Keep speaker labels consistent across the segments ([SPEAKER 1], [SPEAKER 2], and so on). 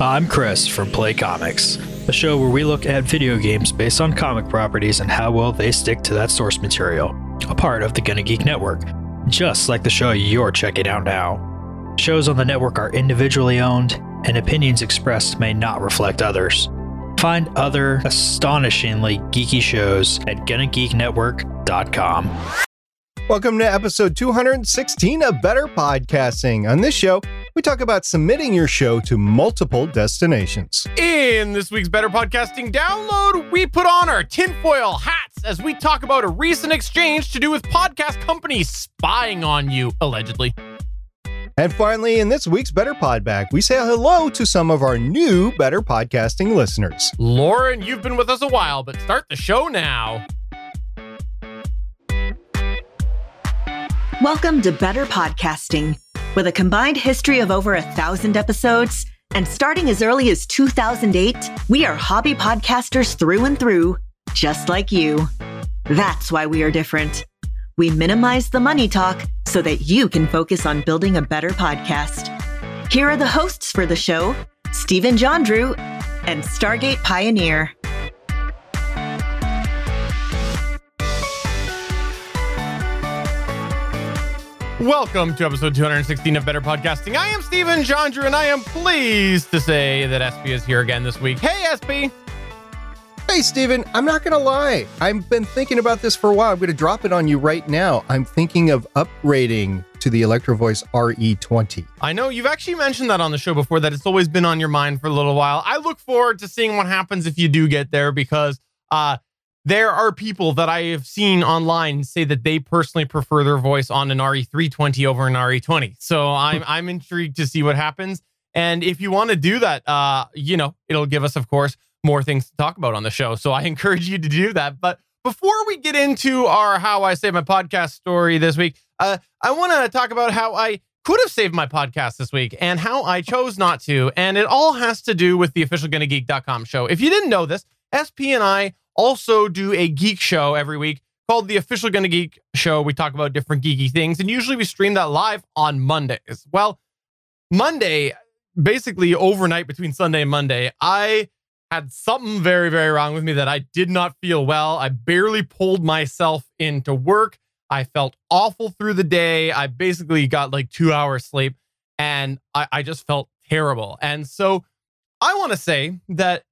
[SPEAKER 1] I'm Chris from Play Comics, a show where we look at video games based on comic properties and how well they stick to that source material, a part of the Gonna Geek Network, just like the show you're checking out now. Shows on the network are individually owned, and opinions expressed may not reflect others. Find other astonishingly geeky shows at GonnaGeekNetwork.com.
[SPEAKER 2] Welcome to episode 216 of Better Podcasting. On this show, we talk about submitting your show to multiple destinations.
[SPEAKER 3] In this week's Better Podcasting download, we put on our tinfoil hats as we talk about a recent exchange to do with podcast companies spying on you, allegedly.
[SPEAKER 2] And finally, in this week's Better Pod Podback, we say hello to some of our new Better Podcasting listeners.
[SPEAKER 3] Lauren, you've been with us a while, but start the show now.
[SPEAKER 4] Welcome to Better Podcasting. With a combined history of over a thousand episodes and starting as early as 2008, we are hobby podcasters through and through, just like you. That's why we are different. We minimize the money talk so that you can focus on building a better podcast. Here are the hosts for the show Stephen Jondrew and Stargate Pioneer.
[SPEAKER 3] Welcome to episode 216 of Better Podcasting. I am Stephen Jondrew, and I am pleased to say that SP is here again this week. Hey, SP!
[SPEAKER 2] Hey, Stephen, I'm not going to lie. I've been thinking about this for a while. I'm going to drop it on you right now. I'm thinking of upgrading to the Electro Voice RE20.
[SPEAKER 3] I know you've actually mentioned that on the show before, that it's always been on your mind for a little while. I look forward to seeing what happens if you do get there because uh, there are people that I have seen online say that they personally prefer their voice on an RE320 over an RE20. So I'm I'm intrigued to see what happens. And if you want to do that, uh, you know, it'll give us, of course, more things to talk about on the show. So I encourage you to do that. But before we get into our How I Save My Podcast story this week, uh, I want to talk about how I could have saved my podcast this week and how I chose not to. And it all has to do with the official GonnaGeek.com show. If you didn't know this, SP and I also do a geek show every week called the official Gonna Geek show. We talk about different geeky things, and usually we stream that live on Mondays. Well, Monday, basically overnight between Sunday and Monday, I had something very, very wrong with me that I did not feel well. I barely pulled myself into work. I felt awful through the day. I basically got like two hours sleep and I, I just felt terrible. And so I want to say that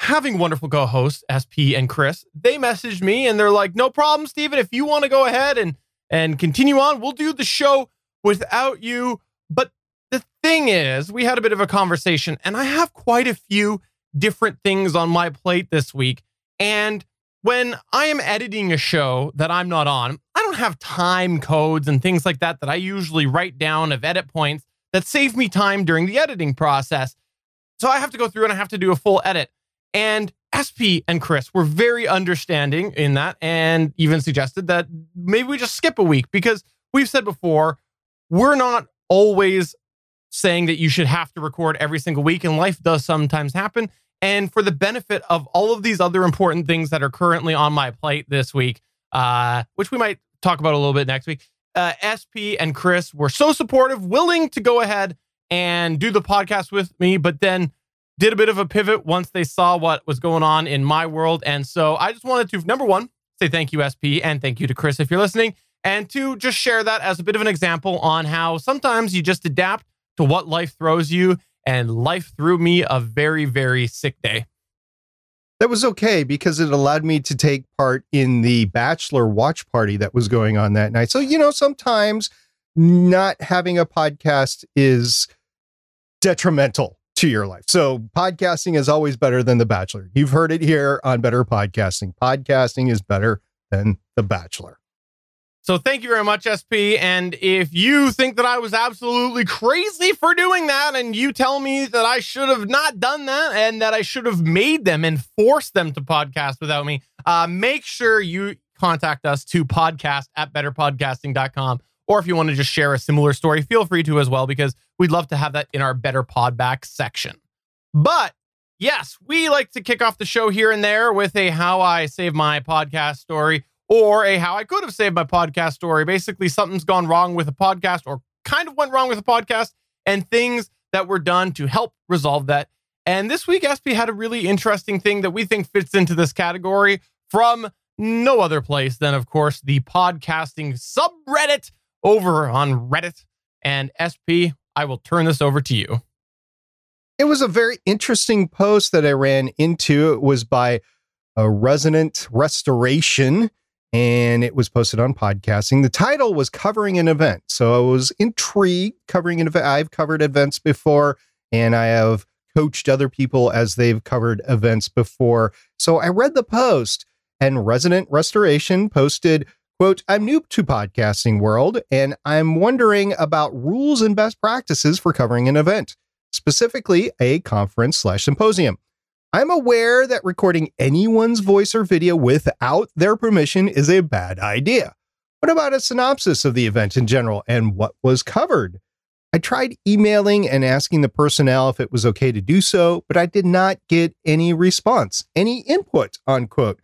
[SPEAKER 3] having wonderful co-hosts SP and Chris, they messaged me and they're like, "No problem, Stephen. If you want to go ahead and and continue on, we'll do the show without you." But the thing is, we had a bit of a conversation, and I have quite a few different things on my plate this week. And when I am editing a show that I'm not on, I don't have time codes and things like that that I usually write down of edit points that save me time during the editing process. So I have to go through and I have to do a full edit. And SP and Chris were very understanding in that and even suggested that maybe we just skip a week because we've said before, we're not always saying that you should have to record every single week, and life does sometimes happen. And for the benefit of all of these other important things that are currently on my plate this week, uh, which we might talk about a little bit next week, uh, SP and Chris were so supportive, willing to go ahead and do the podcast with me, but then did a bit of a pivot once they saw what was going on in my world. And so I just wanted to, number one, say thank you, SP, and thank you to Chris if you're listening, and to just share that as a bit of an example on how sometimes you just adapt to what life throws you. And life threw me a very, very sick day.
[SPEAKER 2] That was okay because it allowed me to take part in the bachelor watch party that was going on that night. So, you know, sometimes not having a podcast is detrimental to your life. So, podcasting is always better than The Bachelor. You've heard it here on Better Podcasting. Podcasting is better than The Bachelor.
[SPEAKER 3] So thank you very much, SP. And if you think that I was absolutely crazy for doing that, and you tell me that I should have not done that and that I should have made them and forced them to podcast without me, uh, make sure you contact us to podcast at betterpodcasting.com. Or if you want to just share a similar story, feel free to as well, because we'd love to have that in our Better Podback section. But yes, we like to kick off the show here and there with a How I Save My Podcast story or a how I could have saved my podcast story. Basically, something's gone wrong with a podcast or kind of went wrong with a podcast and things that were done to help resolve that And this week, SP had a really interesting thing that we think fits into this category from no other place than, of course, the podcasting subreddit over on Reddit. And SP, I will turn this over to you.
[SPEAKER 2] It was a very interesting post that I ran into. It was by a resident restoration and it was posted on podcasting. The title was covering an event. So I was intrigued covering an event. I've covered events before and I have coached other people as they've covered events before. So I read the post and Resident Restoration posted, quote, I'm new to podcasting world and I'm wondering about rules and best practices for covering an event, specifically a conference slash symposium. I'm aware that recording anyone's voice or video without their permission is a bad idea. What about a synopsis of the event in general and what was covered? I tried emailing and asking the personnel if it was okay to do so, but I did not get any response, any input, unquote.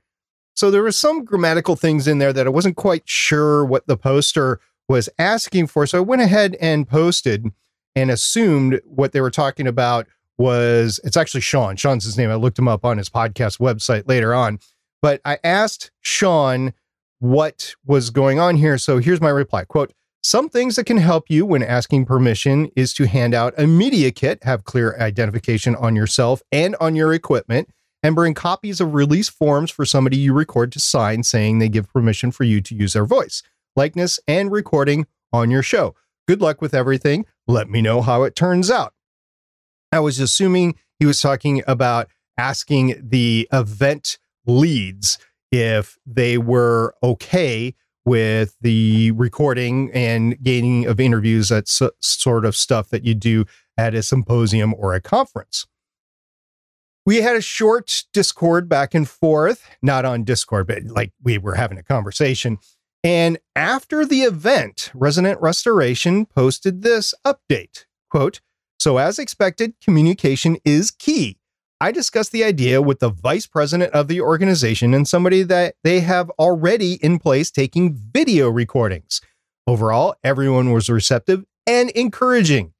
[SPEAKER 2] So there were some grammatical things in there that I wasn't quite sure what the poster was asking for. So I went ahead and posted and assumed what they were talking about was it's actually Sean. Sean's his name. I looked him up on his podcast website later on. But I asked Sean what was going on here. So here's my reply quote, some things that can help you when asking permission is to hand out a media kit, have clear identification on yourself and on your equipment, and bring copies of release forms for somebody you record to sign saying they give permission for you to use their voice, likeness, and recording on your show. Good luck with everything. Let me know how it turns out. I was assuming he was talking about asking the event leads if they were okay with the recording and gaining of interviews, that sort of stuff that you do at a symposium or a conference. We had a short Discord back and forth, not on Discord, but like we were having a conversation. And after the event, Resident Restoration posted this update quote, so, as expected, communication is key. I discussed the idea with the vice president of the organization and somebody that they have already in place taking video recordings. Overall, everyone was receptive and encouraging.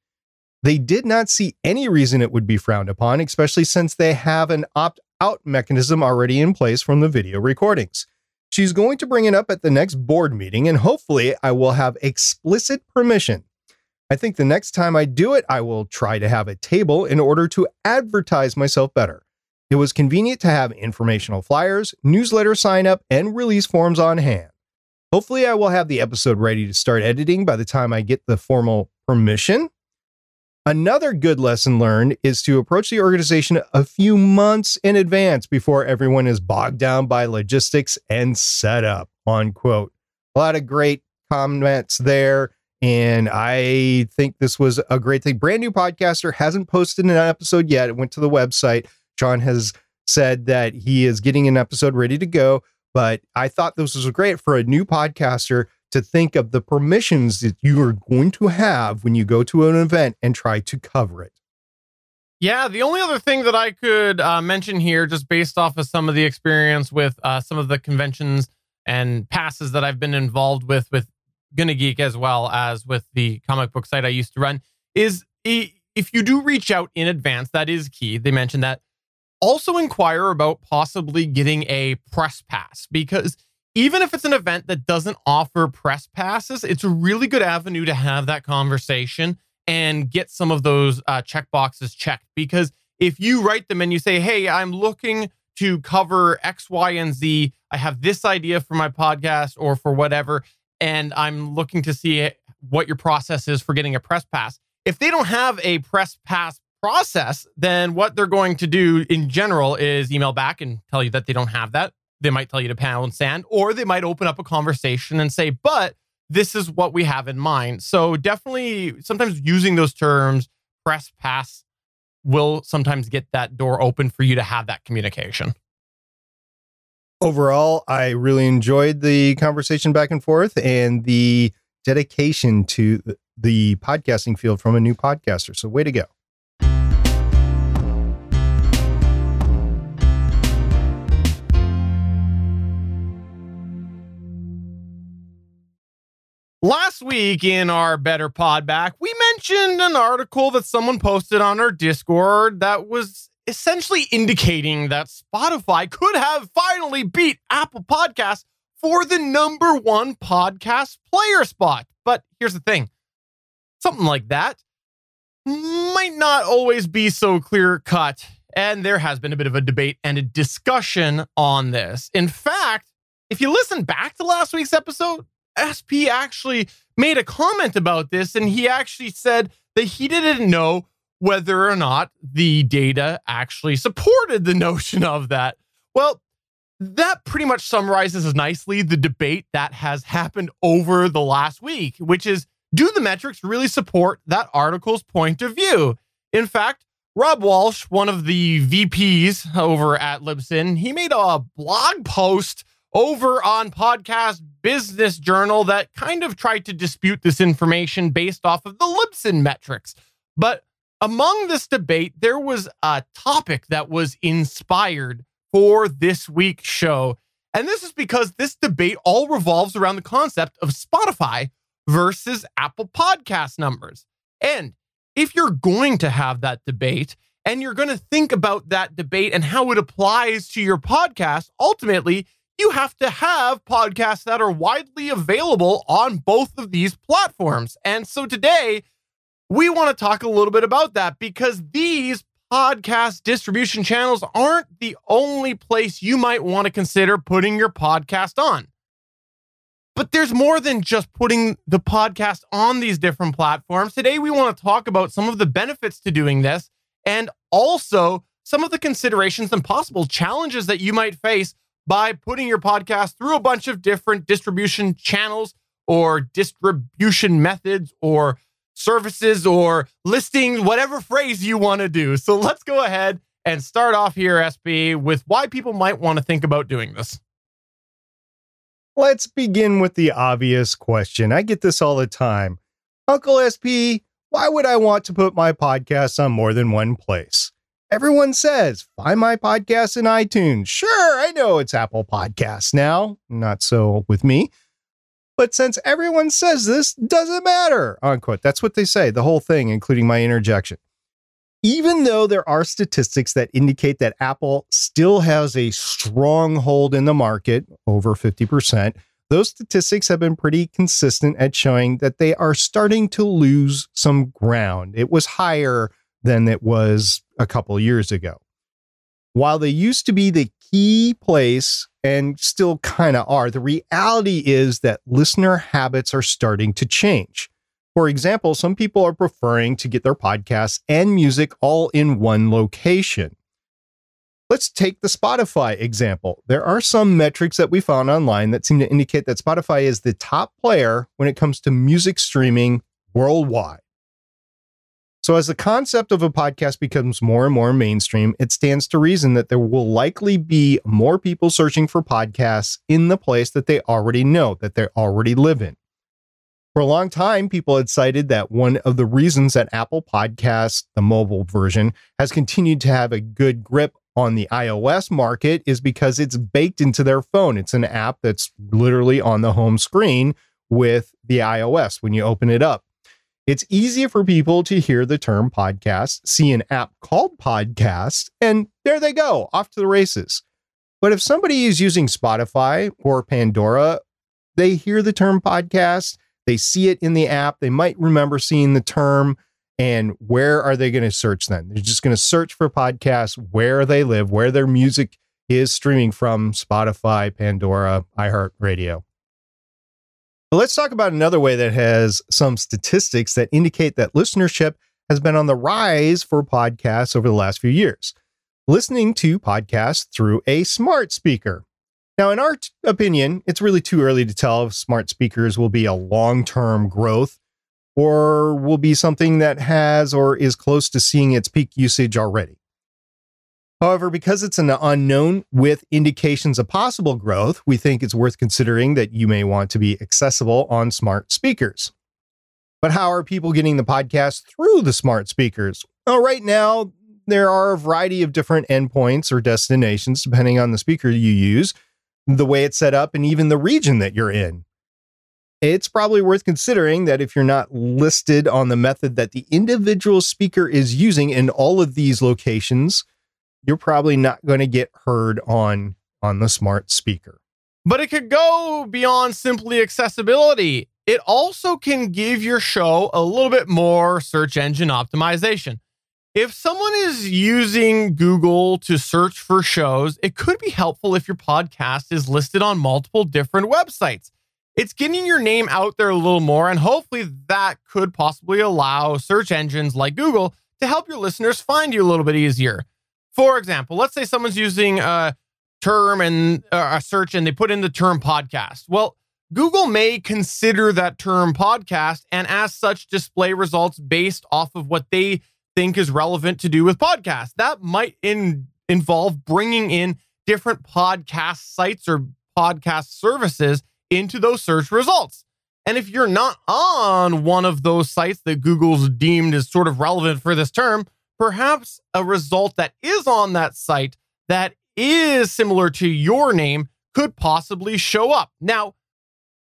[SPEAKER 2] They did not see any reason it would be frowned upon, especially since they have an opt out mechanism already in place from the video recordings. She's going to bring it up at the next board meeting, and hopefully, I will have explicit permission I think the next time I do it, I will try to have a table in order to advertise myself better. It was convenient to have informational flyers, newsletter sign up, and release forms on hand. Hopefully, I will have the episode ready to start editing by the time I get the formal permission. Another good lesson learned is to approach the organization a few months in advance before everyone is bogged down by logistics and setup. Unquote. A lot of great comments there. And I think this was a great thing. Brand new podcaster hasn't posted an episode yet. It went to the website. John has said that he is getting an episode ready to go. But I thought this was great for a new podcaster to think of the permissions that you are going to have when you go to an event and try to cover it.
[SPEAKER 3] Yeah, the only other thing that I could uh, mention here, just based off of some of the experience with uh, some of the conventions and passes that I've been involved with with Gonna Geek as well as with the comic book site I used to run is if you do reach out in advance, that is key. They mentioned that. Also inquire about possibly getting a press pass because even if it's an event that doesn't offer press passes, it's a really good avenue to have that conversation and get some of those uh, check boxes checked. Because if you write them and you say, Hey, I'm looking to cover X, Y, and Z, I have this idea for my podcast or for whatever, and I'm looking to see what your process is for getting a press pass. If they don't have a press pass process, then what they're going to do in general is email back and tell you that they don't have that. They might tell you to pound sand, or they might open up a conversation and say, but this is what we have in mind. So definitely sometimes using those terms, press pass will sometimes get that door open for you to have that communication
[SPEAKER 2] overall, I really enjoyed the conversation back and forth and the dedication to the podcasting field from a new podcaster. So, way to go.
[SPEAKER 3] Last week in our Better Pod Back, we mentioned an article that someone posted on our Discord that was essentially indicating that Spotify could have finally beat Apple Podcasts for the number one podcast player spot. But here's the thing something like that might not always be so clear cut. And there has been a bit of a debate and a discussion on this. In fact, if you listen back to last week's episode, SP actually made a comment about this and he actually said that he didn't know whether or not the data actually supported the notion of that. Well, that pretty much summarizes nicely the debate that has happened over the last week, which is do the metrics really support that article's point of view? In fact, Rob Walsh, one of the VPs over at Libsyn, he made a blog post over on Podcast Business Journal that kind of tried to dispute this information based off of the Libsyn metrics. But among this debate, there was a topic that was inspired for this week's show. And this is because this debate all revolves around the concept of Spotify versus Apple Podcast numbers. And if you're going to have that debate and you're going to think about that debate and how it applies to your podcast, ultimately, you have to have podcasts that are widely available on both of these platforms. And so today, we want to talk a little bit about that because these podcast distribution channels aren't the only place you might want to consider putting your podcast on. But there's more than just putting the podcast on these different platforms. Today, we want to talk about some of the benefits to doing this and also some of the considerations and possible challenges that you might face by putting your podcast through a bunch of different distribution channels or distribution methods or services or listings, whatever phrase you want to do. So let's go ahead and start off here, SP, with why people might want to think about doing this.
[SPEAKER 2] Let's begin with the obvious question. I get this all the time. Uncle SP, why would I want to put my podcast on more than one place? Everyone says, find my podcast in iTunes. Sure, I know it's Apple Podcasts now. Not so with me. But since everyone says this, doesn't matter. Unquote. That's what they say, the whole thing, including my interjection. Even though there are statistics that indicate that Apple still has a strong hold in the market, over 50%, those statistics have been pretty consistent at showing that they are starting to lose some ground. It was higher than it was a couple years ago. While they used to be the key place and still kind of are, the reality is that listener habits are starting to change. For example, some people are preferring to get their podcasts and music all in one location. Let's take the Spotify example. There are some metrics that we found online that seem to indicate that Spotify is the top player when it comes to music streaming worldwide. So, as the concept of a podcast becomes more and more mainstream, it stands to reason that there will likely be more people searching for podcasts in the place that they already know, that they already live in. For a long time, people had cited that one of the reasons that Apple Podcasts, the mobile version, has continued to have a good grip on the iOS market is because it's baked into their phone. It's an app that's literally on the home screen with the iOS when you open it up. It's easy for people to hear the term podcast, see an app called podcast, and there they go, off to the races. But if somebody is using Spotify or Pandora, they hear the term podcast, they see it in the app, they might remember seeing the term, and where are they going to search then? They're just going to search for podcasts where they live, where their music is streaming from Spotify, Pandora, iHeartRadio. But let's talk about another way that has some statistics that indicate that listenership has been on the rise for podcasts over the last few years. Listening to podcasts through a smart speaker. Now, in our t- opinion, it's really too early to tell if smart speakers will be a long term growth or will be something that has or is close to seeing its peak usage already. However, because it's an unknown with indications of possible growth, we think it's worth considering that you may want to be accessible on smart speakers. But how are people getting the podcast through the smart speakers? Well, right now, there are a variety of different endpoints or destinations depending on the speaker you use, the way it's set up, and even the region that you're in. It's probably worth considering that if you're not listed on the method that the individual speaker is using in all of these locations, you're probably not going to get heard on on the smart speaker.
[SPEAKER 3] But it could go beyond simply accessibility. It also can give your show a little bit more search engine optimization. If someone is using Google to search for shows, it could be helpful if your podcast is listed on multiple different websites. It's getting your name out there a little more, and hopefully that could possibly allow search engines like Google to help your listeners find you a little bit easier. For example, let's say someone's using a term and uh, a search and they put in the term podcast. Well, Google may consider that term podcast and as such display results based off of what they think is relevant to do with podcasts. That might in, involve bringing in different podcast sites or podcast services into those search results. And if you're not on one of those sites that Google's deemed as sort of relevant for this term, perhaps a result that is on that site that is similar to your name could possibly show up. Now,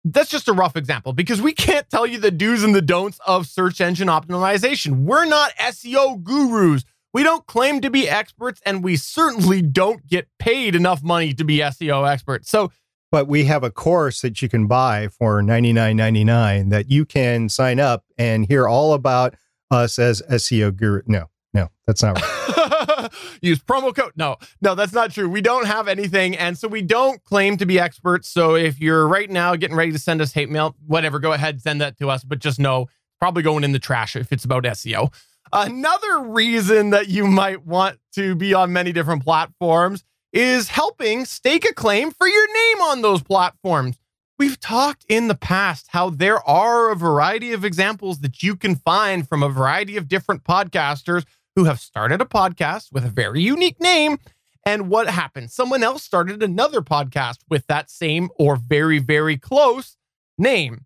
[SPEAKER 3] that's just a rough example because we can't tell you the do's and the don'ts of search engine optimization. We're not SEO gurus. We don't claim to be experts, and we certainly don't get paid enough money to be SEO experts. So,
[SPEAKER 2] but we have a course that you can buy for $99.99 that you can sign up and hear all about us as SEO guru. No, no, that's not right.
[SPEAKER 3] Use promo code. No, no, that's not true. We don't have anything. And so we don't claim to be experts. So if you're right now getting ready to send us hate mail, whatever, go ahead, send that to us. But just know, probably going in the trash if it's about SEO. Another reason that you might want to be on many different platforms is helping stake a claim for your name on those platforms. We've talked in the past how there are a variety of examples that you can find from a variety of different podcasters who have started a podcast with a very unique name. And what happened? Someone else started another podcast with that same or very, very close name.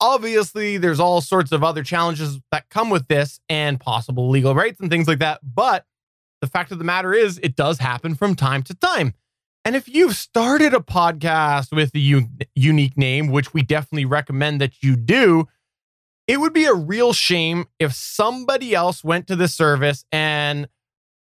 [SPEAKER 3] Obviously, there's all sorts of other challenges that come with this and possible legal rights and things like that. But the fact of the matter is, it does happen from time to time. And if you've started a podcast with a unique name, which we definitely recommend that you do, it would be a real shame if somebody else went to the service and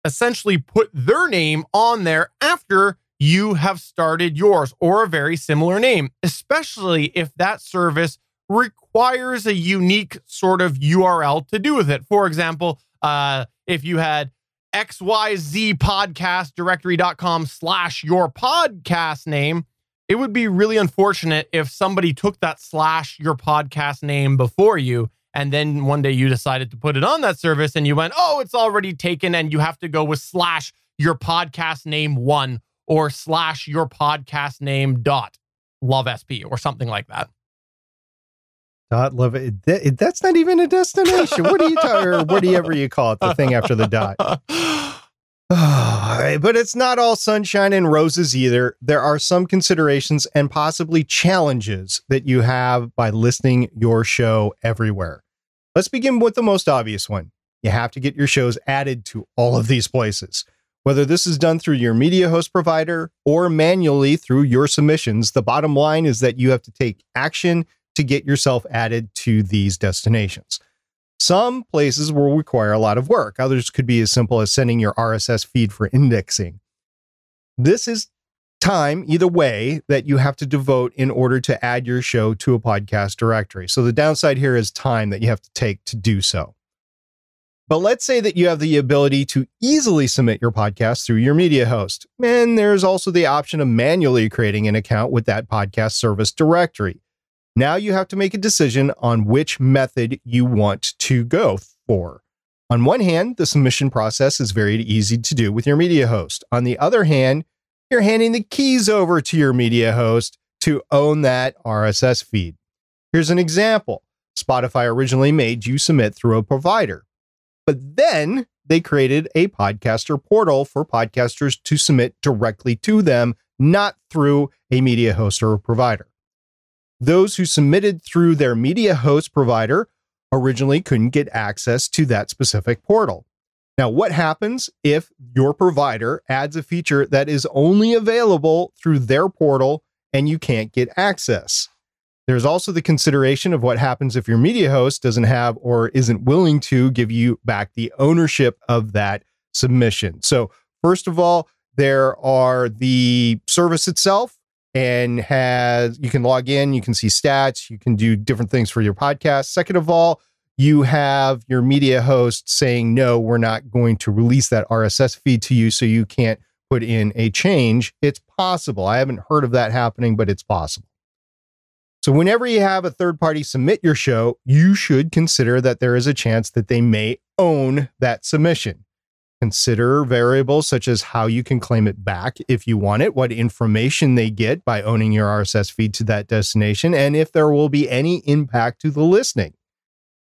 [SPEAKER 3] essentially put their name on there after you have started yours or a very similar name, especially if that service requires a unique sort of URL to do with it. For example, uh, if you had XYZ podcast directory.com slash your podcast name, it would be really unfortunate if somebody took that slash your podcast name before you and then one day you decided to put it on that service and you went, oh, it's already taken and you have to go with slash your podcast name one or slash your podcast name dot love SP or something like that.
[SPEAKER 2] Dot love it. That, that's not even a destination. what are you talking? Or whatever you call it, the thing after the dot. but it's not all sunshine and roses either. There are some considerations and possibly challenges that you have by listing your show everywhere. Let's begin with the most obvious one. You have to get your shows added to all of these places. Whether this is done through your media host provider or manually through your submissions, the bottom line is that you have to take action to get yourself added to these destinations. Some places will require a lot of work. Others could be as simple as sending your RSS feed for indexing. This is time, either way, that you have to devote in order to add your show to a podcast directory. So the downside here is time that you have to take to do so. But let's say that you have the ability to easily submit your podcast through your media host. And there's also the option of manually creating an account with that podcast service directory. Now you have to make a decision on which method you want to go for. On one hand, the submission process is very easy to do with your media host. On the other hand, you're handing the keys over to your media host to own that RSS feed. Here's an example Spotify originally made you submit through a provider, but then they created a podcaster portal for podcasters to submit directly to them, not through a media host or a provider. Those who submitted through their media host provider originally couldn't get access to that specific portal. Now, what happens if your provider adds a feature that is only available through their portal and you can't get access? There's also the consideration of what happens if your media host doesn't have or isn't willing to give you back the ownership of that submission. So, First of all, there are the service itself and has you can log in, you can see stats, you can do different things for your podcast. Second of all, you have your media host saying, no, we're not going to release that RSS feed to you, so you can't put in a change. It's possible. I haven't heard of that happening, but it's possible. So, whenever you have a third party submit your show, you should consider that there is a chance that they may own that submission. Consider variables such as how you can claim it back if you want it, what information they get by owning your RSS feed to that destination, and if there will be any impact to the listening.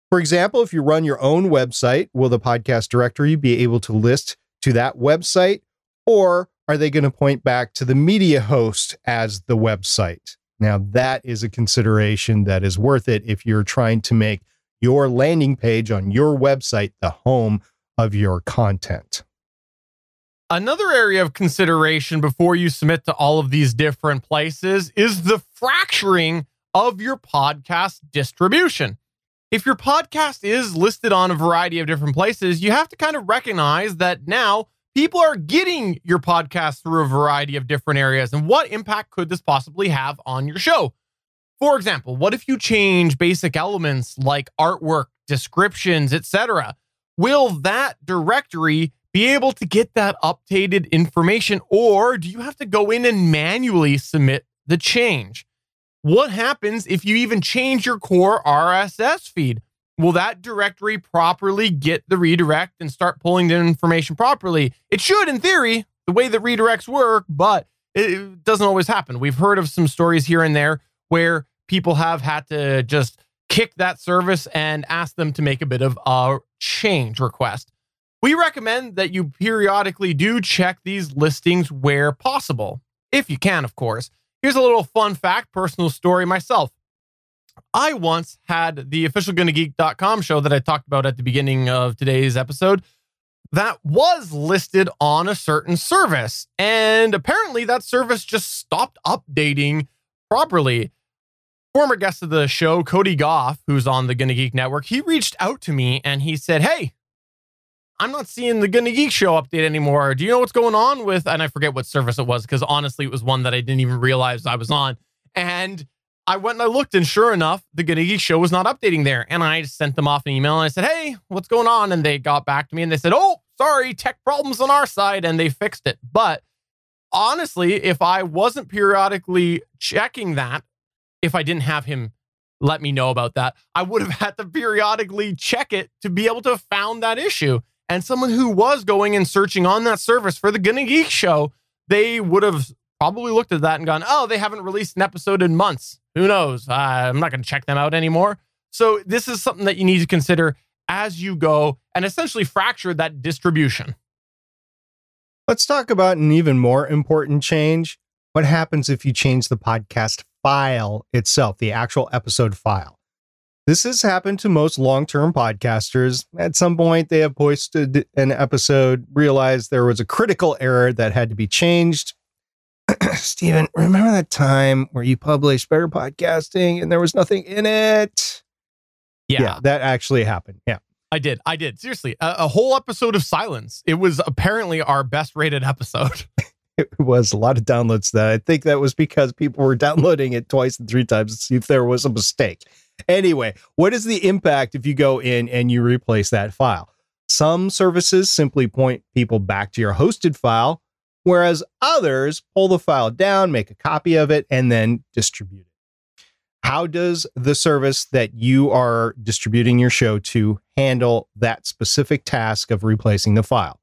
[SPEAKER 2] For example, if you run your own website, will the podcast directory be able to list to that website? Or are they going to point back to the media host as the website? Now, that is a consideration that is worth it if you're trying to make your landing page on your website the home of your content.
[SPEAKER 3] Another area of consideration before you submit to all of these different places is the fracturing of your podcast distribution if your podcast is listed on a variety of different places, you have to kind of recognize that now people are getting your podcast through a variety of different areas. And what impact could this possibly have on your show? For example, what if you change basic elements like artwork, descriptions, etc.? Will that directory be able to get that updated information or do you have to go in and manually submit the change? What happens if you even change your core RSS feed? Will that directory properly get the redirect and start pulling the information properly? It should, in theory, the way that redirects work, but it doesn't always happen. We've heard of some stories here and there where people have had to just kick that service and ask them to make a bit of a change request. We recommend that you periodically do check these listings where possible, if you can, of course. Here's a little fun fact, personal story myself. I once had the official GonnaGeek.com show that I talked about at the beginning of today's episode that was listed on a certain service. And apparently that service just stopped updating properly. Former guest of the show, Cody Goff, who's on the Gonna Geek Network, he reached out to me and he said, Hey, I'm not seeing the Gonna Geek Show update anymore. Do you know what's going on with? And I forget what service it was because honestly, it was one that I didn't even realize I was on. And I went and I looked, and sure enough, the Gonna Geek Show was not updating there. And I sent them off an email and I said, "Hey, what's going on?" And they got back to me and they said, "Oh, sorry, tech problems on our side," and they fixed it. But honestly, if I wasn't periodically checking that, if I didn't have him let me know about that, I would have had to periodically check it to be able to have found that issue and someone who was going and searching on that service for the Gonna Geek show, they would have probably looked at that and gone, oh, they haven't released an episode in months. Who knows? I'm not going to check them out anymore. So, this is something that you need to consider as you go and essentially fracture that distribution.
[SPEAKER 2] Let's talk about an even more important change. What happens if you change the podcast file itself, the actual episode file? This has happened to most long term podcasters. At some point, they have posted an episode, realized there was a critical error that had to be changed. Stephen, remember that time where you published Better Podcasting and there was nothing in it?
[SPEAKER 3] Yeah.
[SPEAKER 2] yeah that actually happened. Yeah.
[SPEAKER 3] I did. I did. Seriously, a, a whole episode of silence. It was apparently our best rated episode.
[SPEAKER 2] it was a lot of downloads that I think that was because people were downloading it twice and three times to see if there was a mistake. Anyway, what is the impact if you go in and you replace that file? Some services simply point people back to your hosted file, whereas others pull the file down, make a copy of it, and then distribute it. How does the service that you are distributing your show to handle that specific task of replacing the file?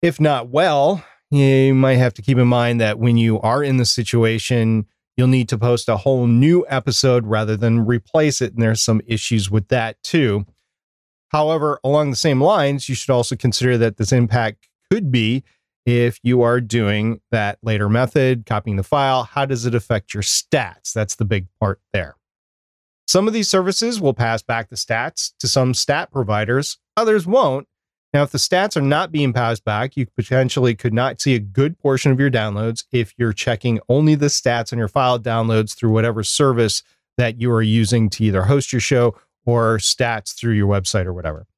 [SPEAKER 2] If not well, you might have to keep in mind that when you are in the situation, you'll need to post a whole new episode rather than replace it. And there's some issues with that too. However, along the same lines, you should also consider that this impact could be if you are doing that later method, copying the file, how does it affect your stats? That's the big part there. Some of these services will pass back the stats to some stat providers, others won't. Now, if the stats are not being passed back, you potentially could not see a good portion of your downloads if you're checking only the stats on your file downloads through whatever service that you are using to either host your show or stats through your website or whatever.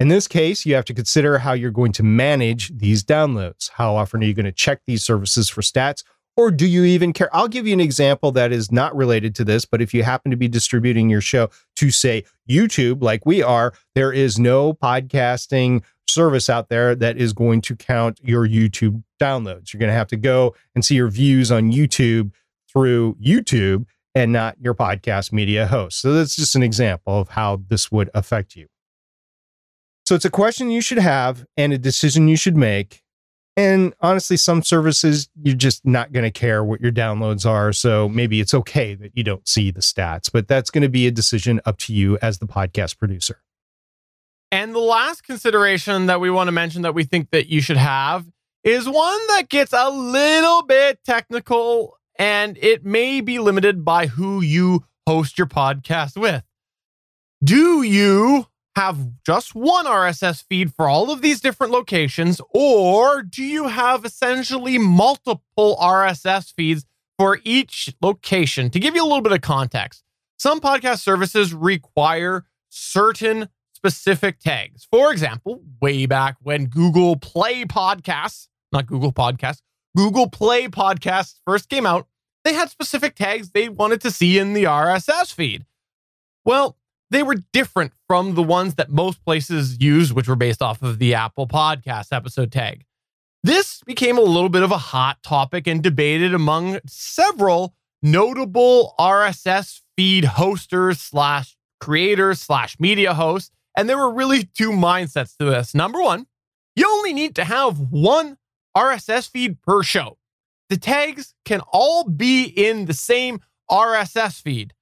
[SPEAKER 2] In this case, you have to consider how you're going to manage these downloads. How often are you going to check these services for stats? Or do you even care? I'll give you an example that is not related to this, but if you happen to be distributing your show to, say, YouTube, like we are, there is no podcasting service out there that is going to count your YouTube downloads. You're going to have to go and see your views on YouTube through YouTube and not your podcast media host. So that's just an example of how this would affect you. So it's a question you should have and a decision you should make. And honestly, some services, you're just not going to care what your downloads are. So maybe it's okay that you don't see the stats, but that's going to be a decision up to you as the podcast producer.
[SPEAKER 3] And the last consideration that we want to mention that we think that you should have is one that gets a little bit technical and it may be limited by who you host your podcast with. Do you have just one RSS feed for all of these different locations, or do you have essentially multiple RSS feeds for each location? To give you a little bit of context, some podcast services require certain specific tags. For example, way back when Google Play Podcasts, not Google Podcasts, Google Play Podcasts first came out, they had specific tags they wanted to see in the RSS feed. Well, they were different from the ones that most places use, which were based off of the Apple Podcast episode tag. This became a little bit of a hot topic and debated among several notable RSS feed hosters slash creators slash media hosts. And there were really two mindsets to this. Number one, you only need to have one RSS feed per show. The tags can all be in the same RSS feed.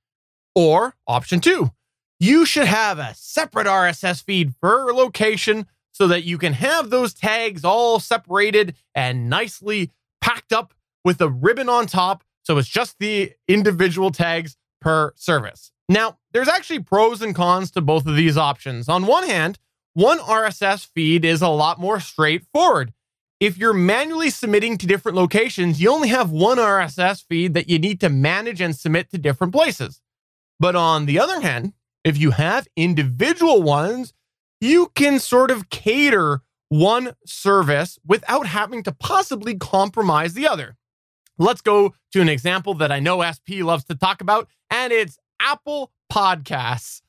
[SPEAKER 3] Or option two, you should have a separate RSS feed per location so that you can have those tags all separated and nicely packed up with a ribbon on top. So it's just the individual tags per service. Now, there's actually pros and cons to both of these options. On one hand, one RSS feed is a lot more straightforward. If you're manually submitting to different locations, you only have one RSS feed that you need to manage and submit to different places. But on the other hand, if you have individual ones, you can sort of cater one service without having to possibly compromise the other. Let's go to an example that I know SP loves to talk about, and it's Apple Podcasts.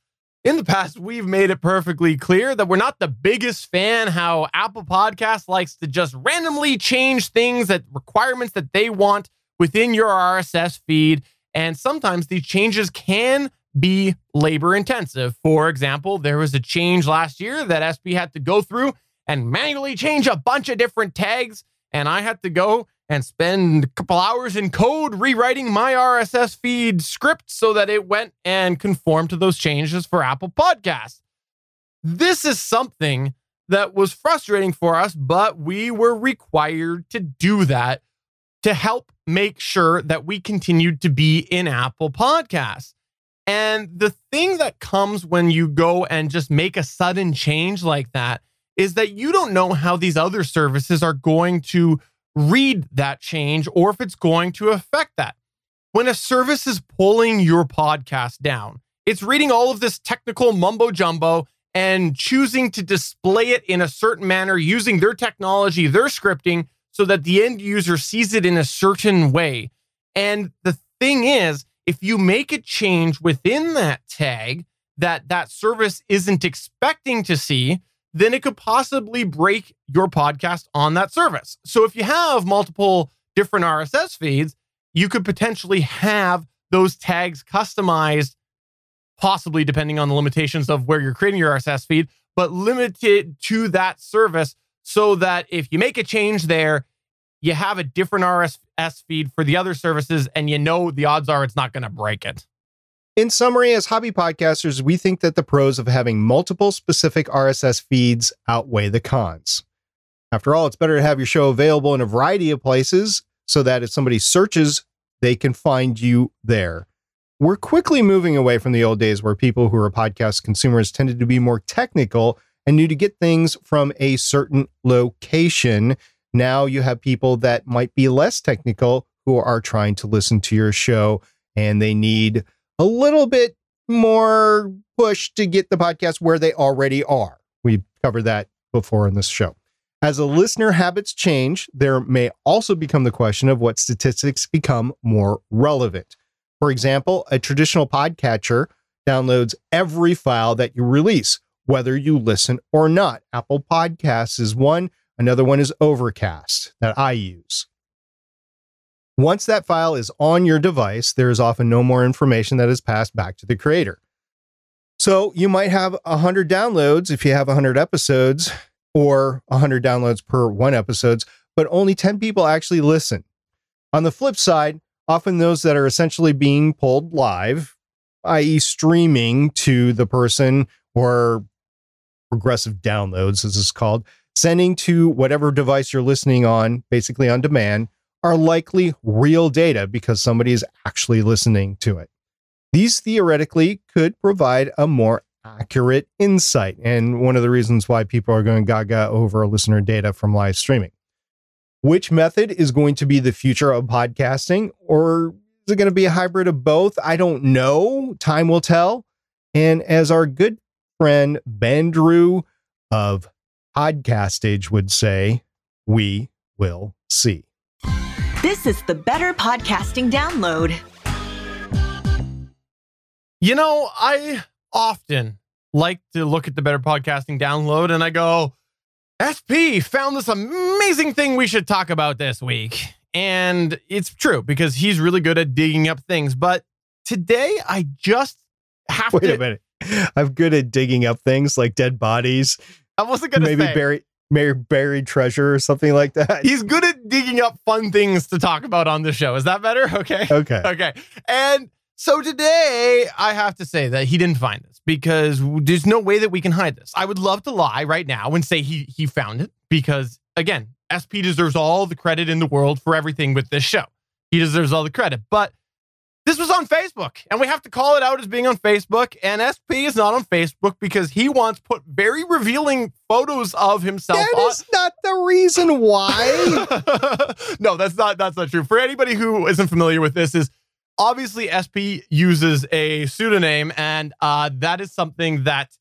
[SPEAKER 3] In the past, we've made it perfectly clear that we're not the biggest fan how Apple Podcasts likes to just randomly change things that requirements that they want within your RSS feed. And sometimes these changes can be labor intensive. For example, there was a change last year that SP had to go through and manually change a bunch of different tags. And I had to go and spend a couple hours in code rewriting my RSS feed script so that it went and conformed to those changes for Apple Podcasts. This is something that was frustrating for us, but we were required to do that to help make sure that we continued to be in Apple Podcasts. And the thing that comes when you go and just make a sudden change like that is that you don't know how these other services are going to read that change or if it's going to affect that. When a service is pulling your podcast down, it's reading all of this technical mumbo jumbo and choosing to display it in a certain manner using their technology, their scripting, so that the end user sees it in a certain way. And the thing is, if you make a change within that tag that that service isn't expecting to see, then it could possibly break your podcast on that service. So if you have multiple different RSS feeds, you could potentially have those tags customized, possibly depending on the limitations of where you're creating your RSS feed, but limited to that service so that if you make a change there, you have a different RSS feed for the other services, and you know the odds are it's not going to break it.
[SPEAKER 2] In summary, as hobby podcasters, we think that the pros of having multiple specific RSS feeds outweigh the cons. After all, it's better to have your show available in a variety of places so that if somebody searches, they can find you there. We're quickly moving away from the old days where people who are podcast consumers tended to be more technical and knew to get things from a certain location now you have people that might be less technical who are trying to listen to your show and they need a little bit more push to get the podcast where they already are. We've covered that before in this show. As a listener habits change, there may also become the question of what statistics become more relevant. For example, a traditional podcatcher downloads every file that you release, whether you listen or not. Apple Podcasts is one, another one is Overcast that I use. Once that file is on your device, there is often no more information that is passed back to the creator. So you might have 100 downloads if you have 100 episodes or 100 downloads per one episodes, but only 10 people actually listen. On the flip side, often those that are essentially being pulled live, i.e., streaming to the person or progressive downloads, as it's called, sending to whatever device you're listening on, basically on demand, are likely real data because somebody is actually listening to it. These theoretically could provide a more accurate insight, and one of the reasons why people are going gaga over listener data from live streaming. Which method is going to be the future of podcasting, or is it going to be a hybrid of both? I don't know. Time will tell. And as our good friend Ben Drew of Podcastage would say, we will see.
[SPEAKER 4] This is the Better Podcasting Download.
[SPEAKER 3] You know, I often like to look at the Better Podcasting Download and I go, SP found this amazing thing we should talk about this week. And it's true because he's really good at digging up things. But today I just have
[SPEAKER 2] Wait
[SPEAKER 3] to.
[SPEAKER 2] a minute. I'm good at digging up things like dead bodies,
[SPEAKER 3] I wasn't going to
[SPEAKER 2] maybe
[SPEAKER 3] say.
[SPEAKER 2] buried, maybe buried treasure or something like that.
[SPEAKER 3] He's good at digging up fun things to talk about on the show. Is that better? Okay.
[SPEAKER 2] Okay.
[SPEAKER 3] Okay. And so today I have to say that he didn't find this because there's no way that we can hide this. I would love to lie right now and say he he found it because again, SP deserves all the credit in the world for everything with this show. He deserves all the credit. But this was on Facebook, and we have to call it out as being on Facebook. And SP is not on Facebook because he wants put very revealing photos of himself
[SPEAKER 2] That
[SPEAKER 3] on,
[SPEAKER 2] is not the reason why.
[SPEAKER 3] no, that's not that's not true. For anybody who isn't familiar with this, is obviously SP uses a pseudonym, and uh, that is something that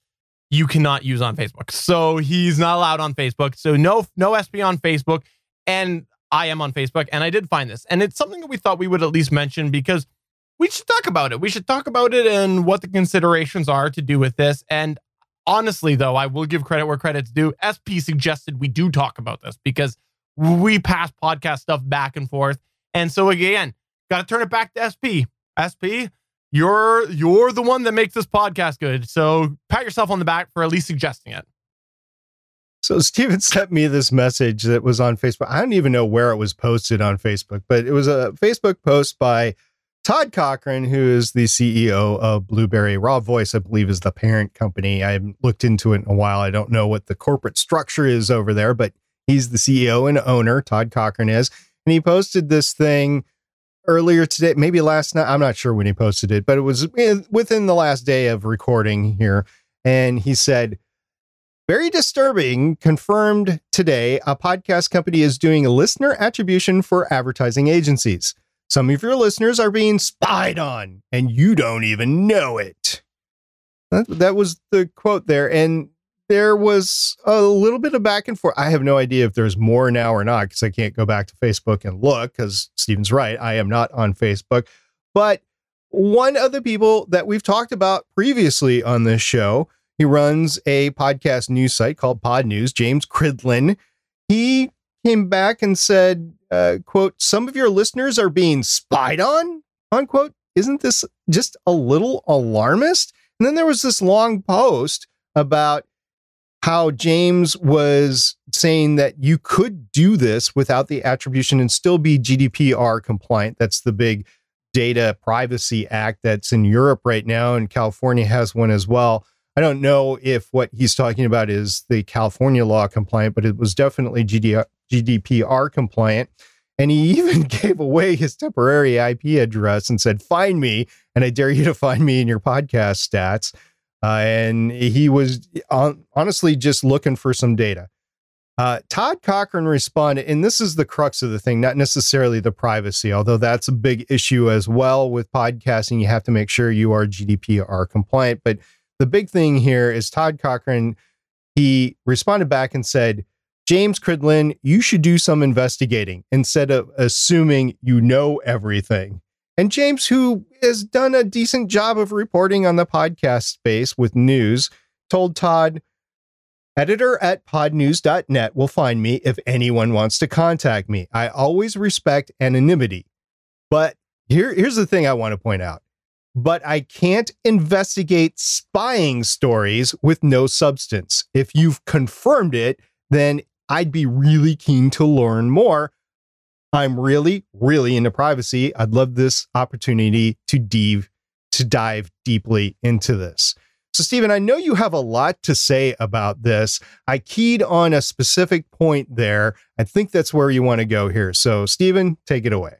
[SPEAKER 3] you cannot use on Facebook. So he's not allowed on Facebook. So no no SP on Facebook, and I am on Facebook, and I did find this, and it's something that we thought we would at least mention because we should talk about it. We should talk about it and what the considerations are to do with this. And honestly, though, I will give credit where credit's due. SP suggested we do talk about this because we pass podcast stuff back and forth. And so again, got to turn it back to SP. SP, you're you're the one that makes this podcast good. So pat yourself on the back for at least suggesting it.
[SPEAKER 2] So Steven sent me this message that was on Facebook. I don't even know where it was posted on Facebook, but it was a Facebook post by Todd Cochrane, who is the CEO of Blubrry RawVoice, I believe is the parent company. I haven't looked into it in a while. I don't know what the corporate structure is over there, but he's the CEO and owner, Todd Cochrane is. And he posted this thing earlier today, maybe last night. I'm not sure when he posted it, but it was within the last day of recording here. And he said, very disturbing, confirmed today, a podcast company is doing a listener attribution for advertising agencies. Some of your listeners are being spied on, and you don't even know it. That, that was the quote there. And there was a little bit of back and forth. I have no idea if there's more now or not because I can't go back to Facebook and look because Steven's right. I am not on Facebook. But one of the people that we've talked about previously on this show, he runs a podcast news site called Podnews, James Cridland. He came back and said, uh, quote, some of your listeners are being spied on, unquote. Isn't this just a little alarmist? And then there was this long post about how James was saying that you could do this without the attribution and still be GDPR compliant. That's the big data privacy act that's in Europe right now, and California has one as well. I don't know if what he's talking about is the California law compliant, but it was definitely GDPR, compliant. And he even gave away his temporary IP address and said, Find me, and I dare you to find me in your podcast stats. Uh, and he was on, honestly just looking for some data. Uh, Todd Cochrane responded, and this is the crux of the thing, not necessarily the privacy, although that's a big issue as well with podcasting. You have to make sure you are GDPR compliant. But the big thing here is Todd Cochrane he responded back and said, James Cridland, you should do some investigating instead of assuming you know everything. And James, who has done a decent job of reporting on the podcast space with news, told Todd, editor at podnews.net will find me if anyone wants to contact me. I always respect anonymity. But here, here's the thing I want to point out. But I can't investigate spying stories with no substance. If you've confirmed it, then I'd be really keen to learn more. I'm really, really into privacy. I'd love this opportunity to dive to dive deeply into this. So, Stephen, I know you have a lot to say about this. I keyed on a specific point there. I think that's where you want to go here. So, Stephen, take it away.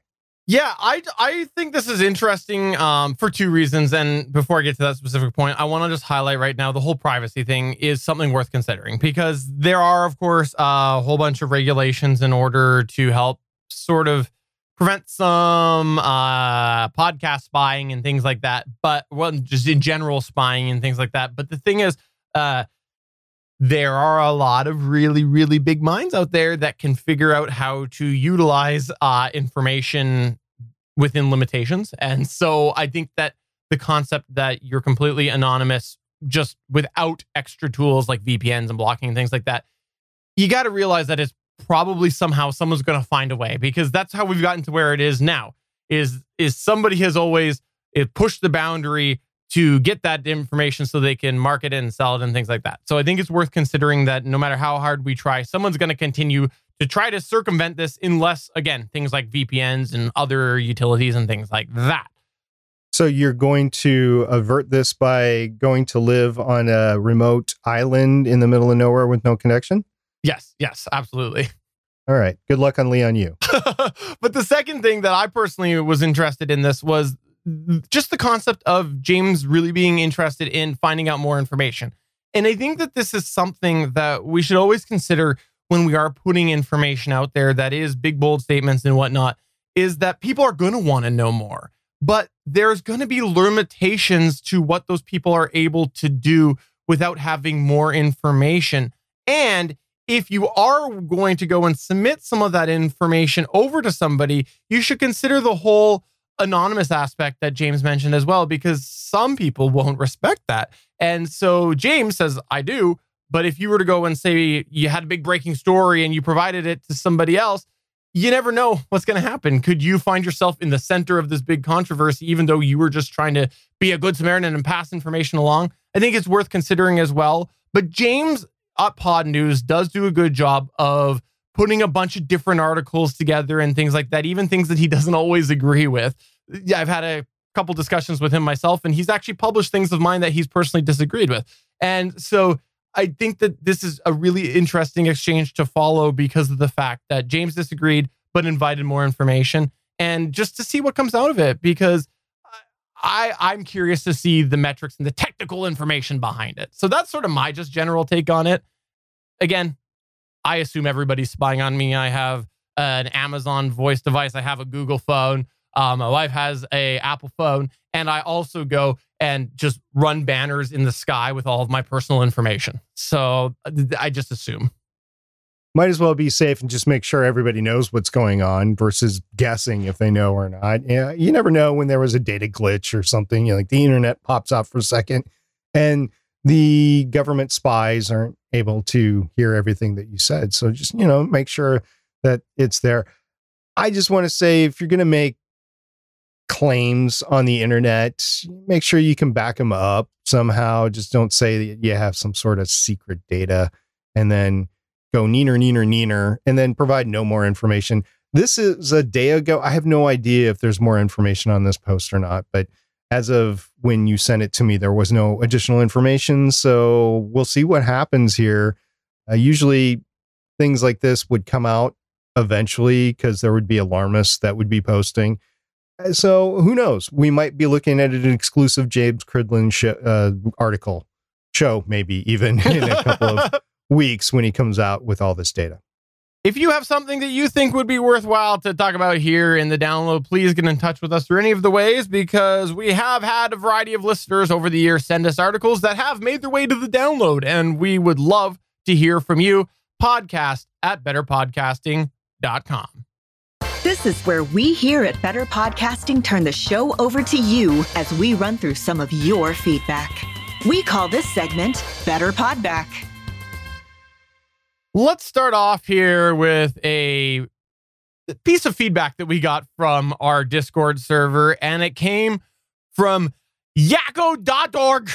[SPEAKER 3] Yeah, I, I think this is interesting um, for two reasons. And before I get to that specific point, I want to just highlight right now the whole privacy thing is something worth considering because there are, of course, a whole bunch of regulations in order to help sort of prevent some uh, podcast spying and things like that. But well, just in general spying and things like that. But the thing is, uh, there are a lot of really, really big minds out there that can figure out how to utilize uh, information within limitations. And so I think that the concept that you're completely anonymous just without extra tools like VPNs and blocking and things like that, you got to realize that it's probably somehow someone's going to find a way because that's how we've gotten to where it is now. Is is somebody has always it pushed the boundary to get that information so they can market it and sell it and things like that. So I think it's worth considering that no matter how hard we try, someone's going to continue to try to circumvent this unless again things like VPNs and other utilities and things like that.
[SPEAKER 2] So you're going to avert this by going to live on a remote island in the middle of nowhere with no connection?
[SPEAKER 3] Yes, yes, absolutely.
[SPEAKER 2] All right. Good luck on Leon U.
[SPEAKER 3] but the second thing that I personally was interested in this was just the concept of James really being interested in finding out more information. And I think that this is something that we should always consider when we are putting information out there that is big, bold statements and whatnot, is that people are going to want to know more. But there's going to be limitations to what those people are able to do without having more information. And if you are going to go and submit some of that information over to somebody, you should consider the whole anonymous aspect that James mentioned as well, because some people won't respect that. And so James says, I do. But if you were to go and say you had a big breaking story and you provided it to somebody else, you never know what's going to happen. Could you find yourself in the center of this big controversy, even though you were just trying to be a good Samaritan and pass information along? I think it's worth considering as well. But James at Podnews does do a good job of putting a bunch of different articles together and things like that, even things that he doesn't always agree with. Yeah, I've had a couple discussions with him myself, and he's actually published things of mine that he's personally disagreed with. And so I think that this is a really interesting exchange to follow because of the fact that James disagreed, but invited more information and just to see what comes out of it because I, I'm curious to see the metrics and the technical information behind it. So that's sort of my just general take on it. Again, I assume everybody's spying on me. I have an Amazon voice device. I have a Google phone. Um, my wife has a Apple phone, and I also go and just run banners in the sky with all of my personal information. So I just assume.
[SPEAKER 2] Might as well be safe and just make sure everybody knows what's going on versus guessing if they know or not. Yeah, you never know when there was a data glitch or something. You know, like the internet pops out for a second, and the government spies aren't able to hear everything that you said. So just you know, make sure that it's there. I just want to say if you're going to make claims on the internet, make sure you can back them up somehow. Just don't say that you have some sort of secret data and then go neener, neener, neener, and then provide no more information. This is a day ago. I have no idea if there's more information on this post or not, but as of when you sent it to me, there was no additional information. So we'll see what happens here. Uh, usually things like this would come out eventually because there would be alarmists that would be posting. Uh, so who knows? We might be looking at an exclusive James Cridland sh- uh, article show, maybe even in a couple of weeks when he comes out with all this data.
[SPEAKER 3] If you have something that you think would be worthwhile to talk about here in the download, please get in touch with us through any of the ways because we have had a variety of listeners over the years send us articles that have made their way to the download, and we would love to hear from you. Podcast at betterpodcasting.com.
[SPEAKER 4] This is where we here at Better Podcasting turn the show over to you as we run through some of your feedback. We call this segment Better Podback.
[SPEAKER 3] Let's start off here with a piece of feedback that we got from our Discord server, and it came from yakko.org.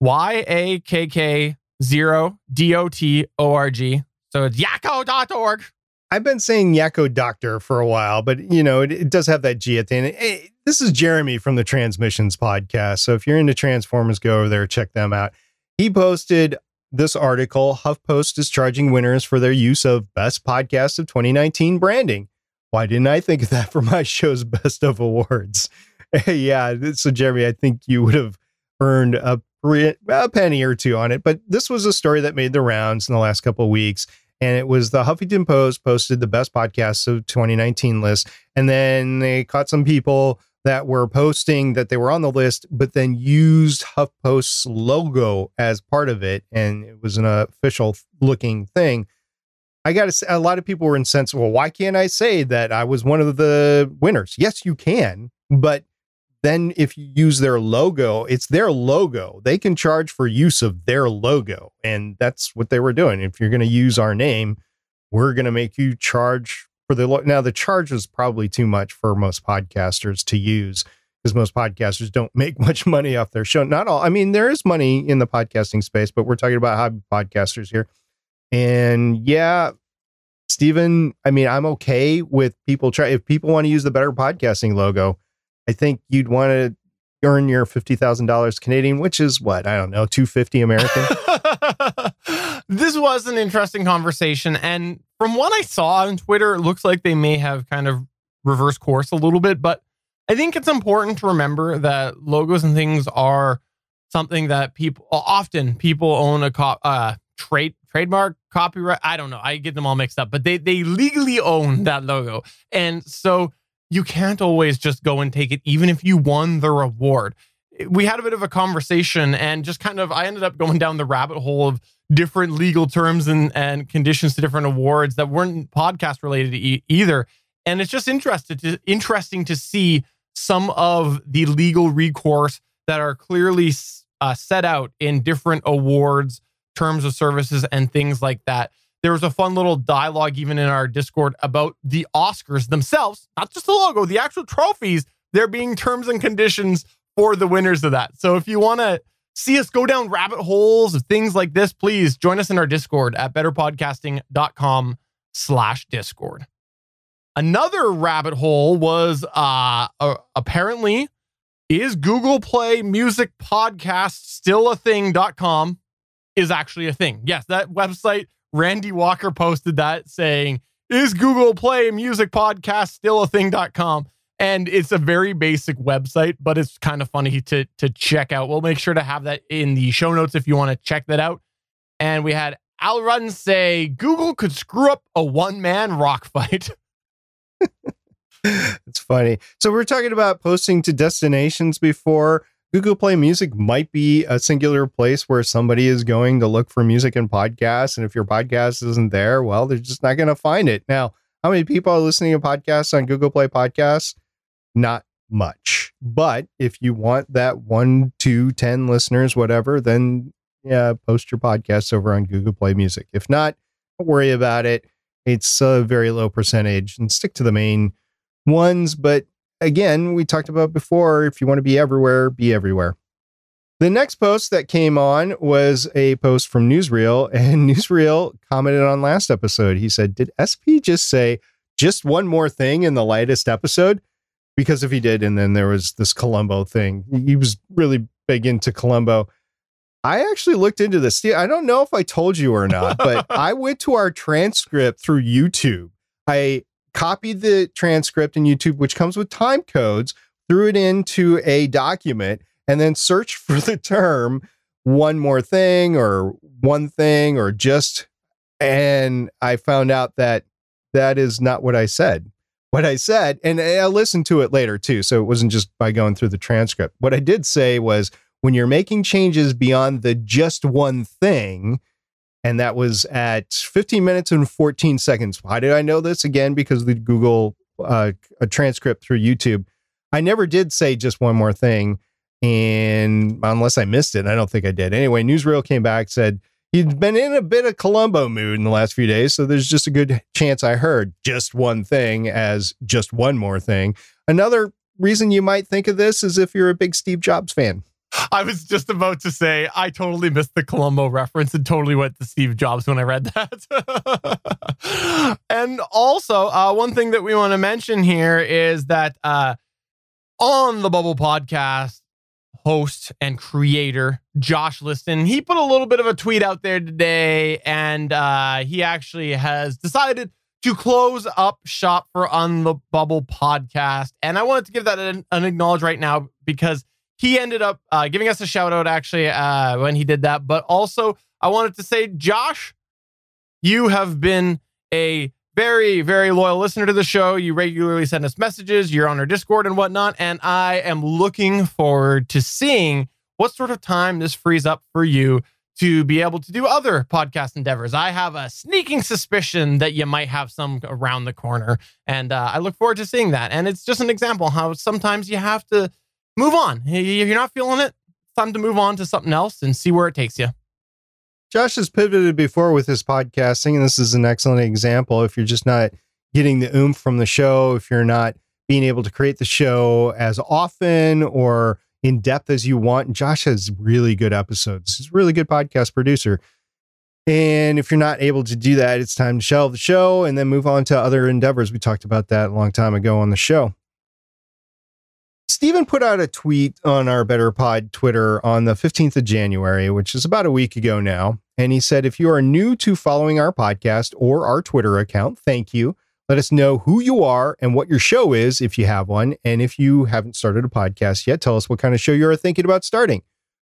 [SPEAKER 3] Y A K K 0 D O T O R G. So it's yakko.org.
[SPEAKER 2] I've been saying Yakko Doctor for a while, but you know, it, it does have that G at the end. Hey, this is Jeremy from the Transmissions podcast. So if you're into Transformers, go over there, check them out. He posted this article HuffPost is charging winners for their use of Best Podcast of 2019 branding. Why didn't I think of that for my show's Best of Awards? yeah, so Jeremy, I think you would have earned a, a penny or two on it. But this was a story that made the rounds in the last couple of weeks and it was the Huffington Post posted the best podcasts of 2019 list, and then they caught some people that were posting that they were on the list, but then used HuffPost's logo as part of it, and it was an official looking thing. I got to say, a lot of people were incensed. Well, why can't I say that I was one of the winners? Yes, you can, but then if you use their logo, it's their logo. They can charge for use of their logo. And that's what they were doing. If you're going to use our name, we're going to make you charge for the now the charge was probably too much for most podcasters to use because most podcasters don't make much money off their show. Not all. I mean, there is money in the podcasting space, but we're talking about hobby podcasters here. And yeah, Stephen, I mean, I'm okay with people try if people want to use the better podcasting logo I think you'd want to earn your fifty thousand dollars Canadian, which is what I don't know, two fifty American.
[SPEAKER 3] this was an interesting conversation, and from what I saw on Twitter, it looks like they may have kind of reverse course a little bit. But I think it's important to remember that logos and things are something that people often people own a co- uh, trade trademark copyright. I don't know. I get them all mixed up, but they they legally own that logo, and so you can't always just go and take it, even if you won the reward. We had a bit of a conversation and just kind of, I ended up going down the rabbit hole of different legal terms and, and conditions to different awards that weren't podcast related e- either. And it's just interested to, interesting to see some of the legal recourse that are clearly uh, set out in different awards, terms of services, and things like that there was a fun little dialogue even in our Discord about the Oscars themselves, not just the logo, the actual trophies. There being terms and conditions for the winners of that. So if you want to see us go down rabbit holes of things like this, please join us in our Discord at betterpodcasting.com slash Discord. Another rabbit hole was uh, uh, apparently is Google Play Music Podcast still a thing.com is actually a thing. Yes, that website Randy Walker posted that saying, Is Google Play Music Podcast still a thing.com? And it's a very basic website, but it's kind of funny to, to check out. We'll make sure to have that in the show notes if you want to check that out. And we had Al Run say Google could screw up a one man rock fight.
[SPEAKER 2] it's funny. So we're talking about posting to destinations before. Google Play Music might be a singular place where somebody is going to look for music and podcasts. And if your podcast isn't there, well, they're just not going to find it. Now, how many people are listening to podcasts on Google Play Podcasts? Not much. But if you want that one, two, ten listeners, whatever, then yeah, post your podcast over on Google Play Music. If not, don't worry about it. It's a very low percentage and stick to the main ones. But again, we talked about before if you want to be everywhere, be everywhere. The next post that came on was a post from Newsreel, and Newsreel commented on last episode. He said, Did SP just say just one more thing in the lightest episode? Because if he did, and then there was this Columbo thing, he was really big into Columbo. I actually looked into this. I don't know if I told you or not, but I went to our transcript through YouTube. I copied the transcript in YouTube, which comes with time codes, threw it into a document, and then searched for the term one more thing or one thing or just. And I found out that that is not what I said. What I said, and I listened to it later too. So it wasn't just by going through the transcript. What I did say was when you're making changes beyond the just one thing, and that was at 15 minutes and 14 seconds. Why did I know this? Again, because the Google uh, a transcript through YouTube. I never did say just one more thing, and unless I missed it, I don't think I did. Anyway, Newsreel came back said he'd been in a bit of Columbo mood in the last few days, so there's just a good chance I heard just one thing as just one more thing. Another reason you might think of this is if you're a big Steve Jobs fan.
[SPEAKER 3] I was just about to say I totally missed the Columbo reference and totally went to Steve Jobs when I read that. and also, uh, one thing that we want to mention here is that uh, on the Bubble Podcast, host and creator Josh Liston, he put a little bit of a tweet out there today, and uh, he actually has decided to close up shop for On the Bubble Podcast. And I wanted to give that an, an acknowledge right now because he ended up uh, giving us a shout out actually uh, when he did that. But also, I wanted to say, Josh, you have been a very, very loyal listener to the show. You regularly send us messages, you're on our Discord and whatnot. And I am looking forward to seeing what sort of time this frees up for you to be able to do other podcast endeavors. I have a sneaking suspicion that you might have some around the corner. And uh, I look forward to seeing that. And it's just an example how sometimes you have to move on. If you're not feeling it, it's time to move on to something else and see where it takes you.
[SPEAKER 2] Josh has pivoted before with his podcasting, and this is an excellent example. If you're just not getting the oomph from the show, if you're not being able to create the show as often or in depth as you want, Josh has really good episodes. He's a really good podcast producer. And if you're not able to do that, it's time to shelve the show and then move on to other endeavors. We talked about that a long time ago on the show. Stephen put out a tweet on our Better Pod Twitter on the 15th of January, which is about a week ago now. And he said, if you are new to following our podcast or our Twitter account, thank you. Let us know who you are and what your show is if you have one. And if you haven't started a podcast yet, tell us what kind of show you're thinking about starting.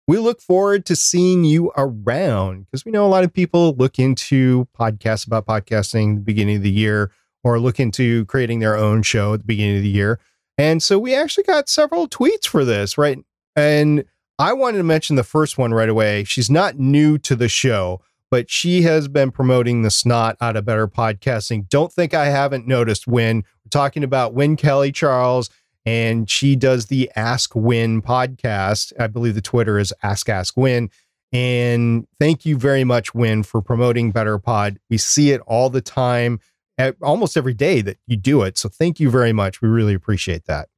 [SPEAKER 2] We look forward to seeing you around because we know a lot of people look into podcasts about podcasting the beginning of the year or look into creating their own show at the beginning of the year. And so we actually got several tweets for this, right? And I wanted to mention the first one right away. She's not new to the show, but she has been promoting the snot out of better podcasting. Don't think I haven't noticed when we're talking about Win Kelly Charles, and she does the Ask Win podcast. I believe the Twitter is Ask Ask Win. And thank you very much, Win, for promoting Better Pod. We see it all the time almost every day that you do it. So thank you very much. We really appreciate that.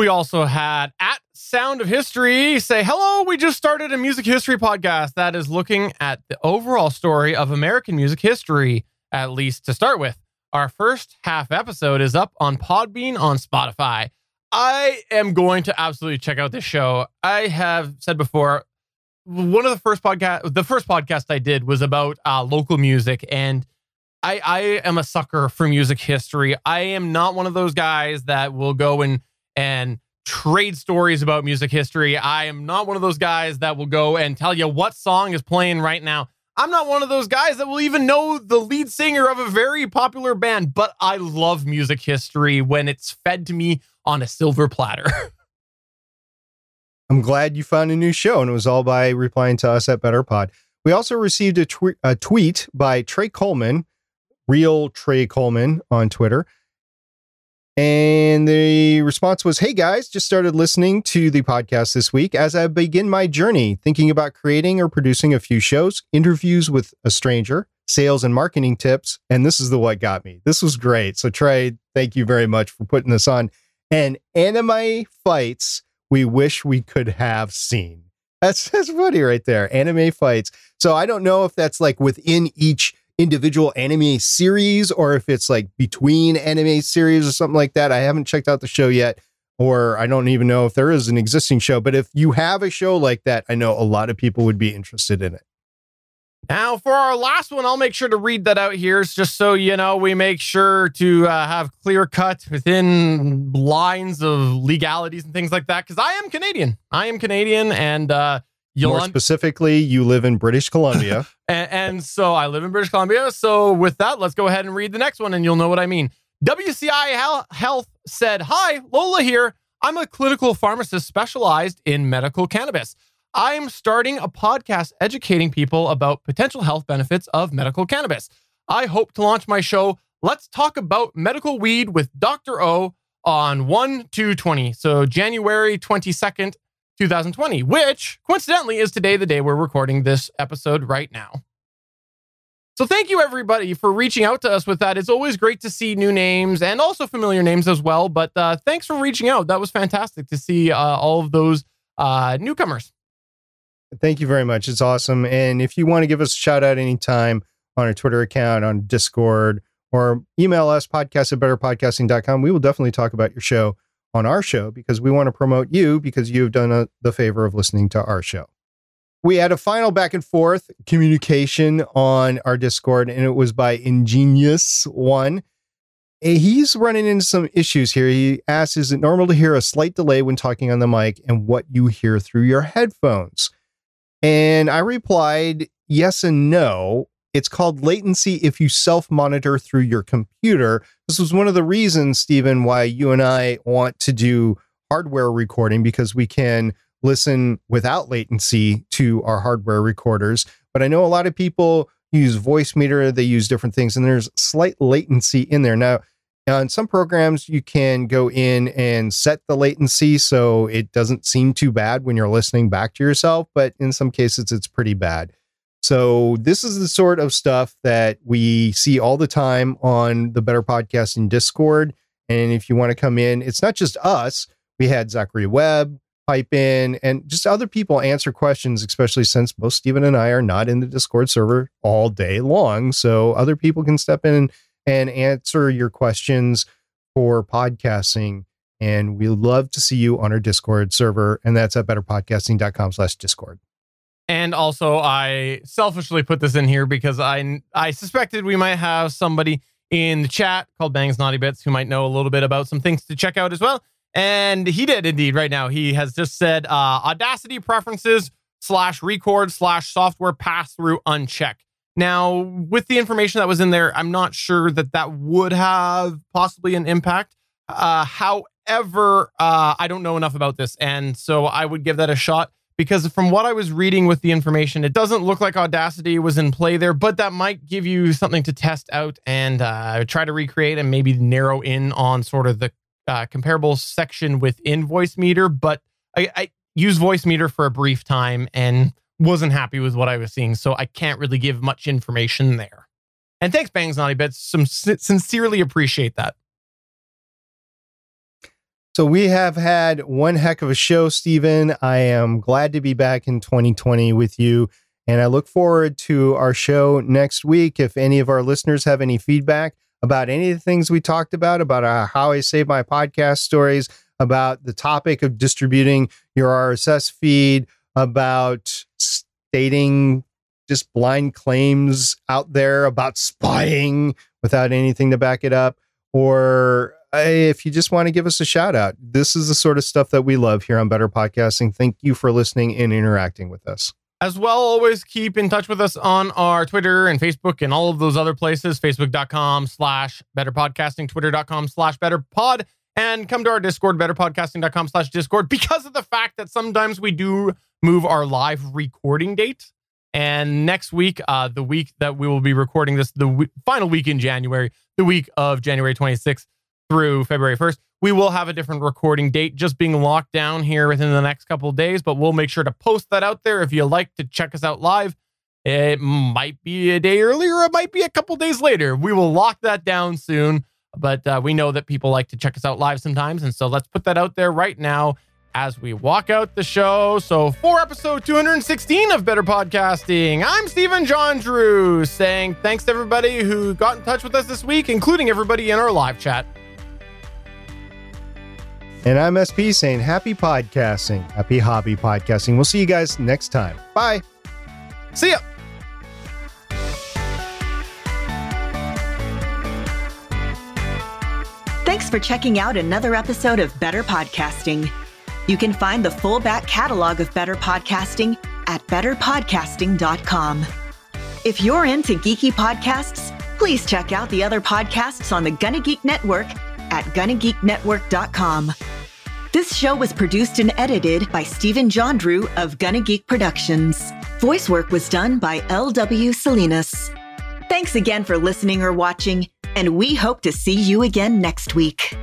[SPEAKER 3] We also had at Sound of History say, Hello, we just started a music history podcast that is looking at the overall story of American music history, at least to start with. Our first half episode is up on Podbean on Spotify. I am going to absolutely check out this show. I have said before, one of the first podcast, the first podcast I did was about uh, local music, and I, I am a sucker for music history. I am not one of those guys that will go and and trade stories about music history. I am not one of those guys that will go and tell you what song is playing right now. I'm not one of those guys that will even know the lead singer of a very popular band, but I love music history when it's fed to me on a silver platter.
[SPEAKER 2] I'm glad you found a new show, and it was all by replying to us at BetterPod. We also received a, tw- a tweet by Trey Coleman, real Trey Coleman on Twitter. And the response was, Hey guys, just started listening to the podcast this week as I begin my journey thinking about creating or producing a few shows, interviews with a stranger, sales and marketing tips. And this is the what got me. This was great. So, Trey, thank you very much for putting this on. And anime fights we wish we could have seen. That's, that's funny right there. Anime fights. So, I don't know if that's like within each individual anime series or if it's like between anime series or something like that. I haven't checked out the show yet, or I don't even know if there is an existing show. But if you have a show like that, I know a lot of people would be interested in it.
[SPEAKER 3] Now, for our last one, I'll make sure to read that out here just so you know we make sure to uh, have clear cut within lines of legalities and things like that because I am Canadian. I am Canadian, and uh,
[SPEAKER 2] You'll More specifically, you live in British Columbia.
[SPEAKER 3] and, and, so I live in British Columbia. So with that, let's go ahead and read the next one and you'll know what I mean. WCI Health said, Hi, Lola here. I'm a clinical pharmacist specialized in medical cannabis. I'm starting a podcast educating people about potential health benefits of medical cannabis. I hope to launch my show, Let's Talk About Medical Weed with Dr. O on 1 2 20. So January 22nd, 2020, which coincidentally is today, the day we're recording this episode right now. So thank you everybody for reaching out to us with that. It's always great to see new names and also familiar names as well. But uh, thanks for reaching out. That was fantastic to see uh, all of those uh, newcomers.
[SPEAKER 2] Thank you very much. It's awesome. And if you want to give us a shout out anytime on our Twitter account, on Discord, or email us podcast at betterpodcasting.com, we will definitely talk about your show on our show because we want to promote you because you've done a, the favor of listening to our show. We had a final back and forth communication on our Discord, and it was by Ingenious One. He's running into some issues here. He asks, Is it normal to hear a slight delay when talking on the mic and what you hear through your headphones? And I replied, Yes and no. It's called latency if you self monitor through your computer. This was one of the reasons, Stephen, why you and I want to do hardware recording because we can listen without latency to our hardware recorders. But I know a lot of people use Voicemeeter, they use different things, and there's slight latency in there. Now, on some programs, you can go in and set the latency so it doesn't seem too bad when you're listening back to yourself, but in some cases, it's pretty bad. So, this is the sort of stuff that we see all the time on the Better Podcasting Discord. And if you want to come in, it's not just us. We had Zachary Webb pipe in and just other people answer questions, especially since both Stephen and I are not in the Discord server all day long. So, other people can step in and answer your questions for podcasting. And we love to see you on our Discord server. And that's at betterpodcasting.com slash Discord.
[SPEAKER 3] And also, I selfishly put this in here because I I suspected we might have somebody in the chat called Bangs Naughty Bits who might know a little bit about some things to check out as well. And he did indeed right now. He has just said uh, Audacity preferences slash record slash software pass through uncheck. Now, with the information that was in there, I'm not sure that that would have possibly an impact. Uh, however, uh, I don't know enough about this. And so I would give that a shot because from what I was reading with the information, it doesn't look like Audacity was in play there, but that might give you something to test out and uh, try to recreate and maybe narrow in on sort of the uh, comparable section within Voicemeeter. But I, I used Voicemeeter for a brief time and wasn't happy with what I was seeing, so I can't really give much information there. And thanks, Bangs Naughty Bits. Some sincerely appreciate that.
[SPEAKER 2] So we have had one heck of a show, Stephen. I am glad to be back in 2020 with you. And I look forward to our show next week. If any of our listeners have any feedback about any of the things we talked about, about how I save my podcast stories, about the topic of distributing your RSS feed, about stating just blind claims out there about spying without anything to back it up, or if you just want to give us a shout out, this is the sort of stuff that we love here on Better Podcasting. Thank you for listening and interacting with us.
[SPEAKER 3] As well, always keep in touch with us on our Twitter and Facebook and all of those other places, facebook.com slash better podcasting, twitter.com slash better pod, and come to our Discord, betterpodcasting.com slash Discord, because of the fact that sometimes we do move our live recording date. And next week, uh, the week that we will be recording this, the w- final week in January, the week of January 26th, through February 1st. We will have a different recording date just being locked down here within the next couple days, but we'll make sure to post that out there if you like to check us out live. It might be a day earlier, it might be a couple days later. We will lock that down soon, but uh, we know that people like to check us out live sometimes. And so let's put that out there right now as we walk out the show. So, for episode 216 of Better Podcasting, I'm Stephen Jondrew saying thanks to everybody who got in touch with us this week, including everybody in our live chat.
[SPEAKER 2] And I'm SP saying happy podcasting, happy hobby podcasting. We'll see you guys next time. Bye.
[SPEAKER 3] See ya.
[SPEAKER 4] Thanks for checking out another episode of Better Podcasting. You can find the full back catalog of Better Podcasting at betterpodcasting.com. If you're into geeky podcasts, please check out the other podcasts on the Gonna Geek Network at gonnageeknetwork.com. This show was produced and edited by Stephen Jondrew of Gonna Geek Productions. Voice work was done by L.W. Salinas. Thanks again for listening or watching, and we hope to see you again next week.